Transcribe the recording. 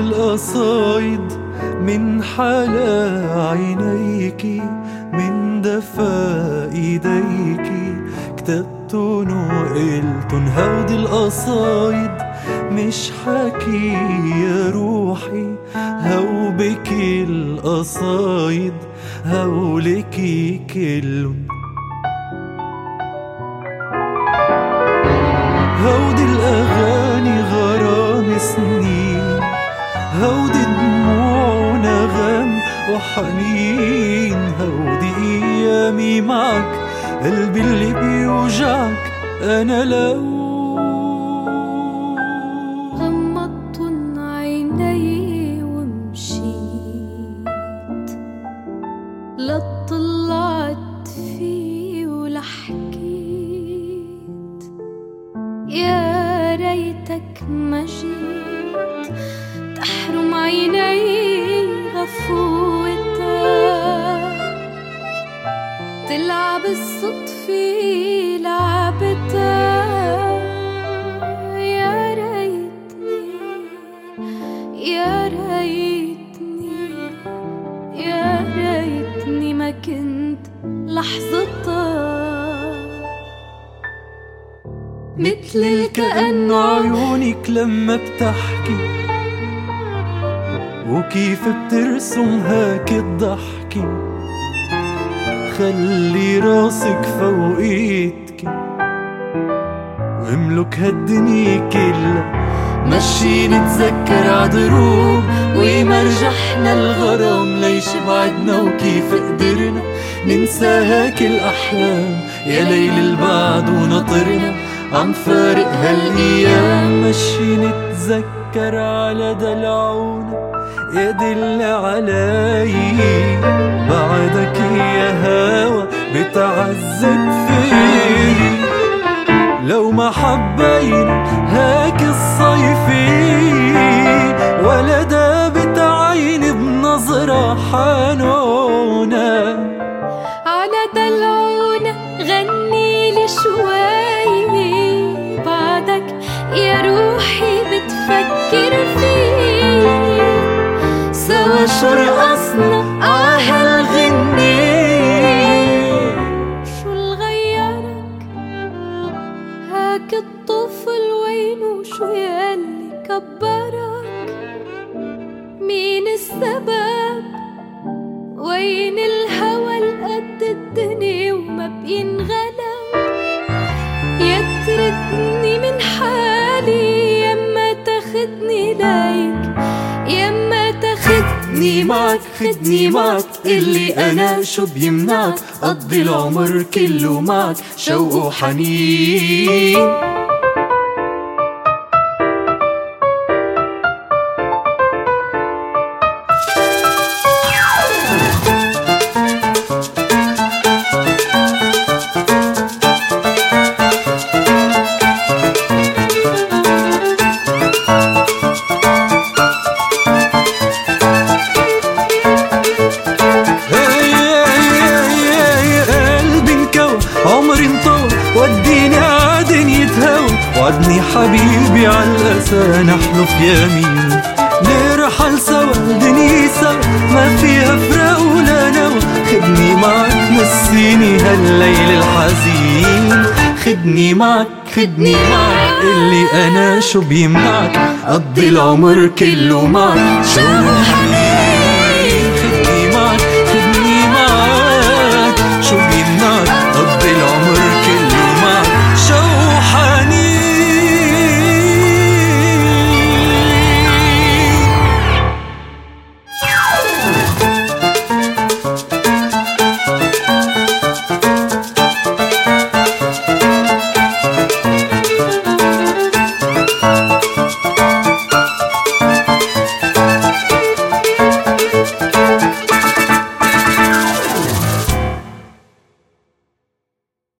القصايد من حلا عينيك من دفا إيديك. كتبتن وقلتن هودي القصايد مش حكي يا روحي. هو بكي القصايد هولكي كلن هودي أيامي معك قلبي اللي بيوجعك أنا لو ما جيت تحرم عيني لحظتها مثل كأنه عيونك لما بتحكي وكيف بترسم هاك الضحكي خلي راسك فوق إيدك واملك هالدنيا كلها. مشي نتذكر عدروب وما رجحنا الغرام. ليش بعدنا وكيف قدرنا؟ ننسى هاك الأحلام. يا ليل البعد ونطرنا عم فارق هالأيام. مشي نتذكر على دلعونا. يدل علي. بعدك يا هوا بتعذب فيني. لو ما رقصنا عهالغنية شو الغيرك هاك الطفل وينه شو ياللي كبرك؟ مين السبب خدني معك خدني معك اللي أنا شو بيمنعك؟ قضي العمر كله معك. شوق وحنين وعدني حبيبي عالأسى نحلف يمين. نرحل سوا الدنيا سوا ما فيها فراق ولا نوى. خدني معك نسيني هالليل الحزين. خدني معك خدني معك اللي أنا شو بيمنعك؟ قضي العمر كله معك شو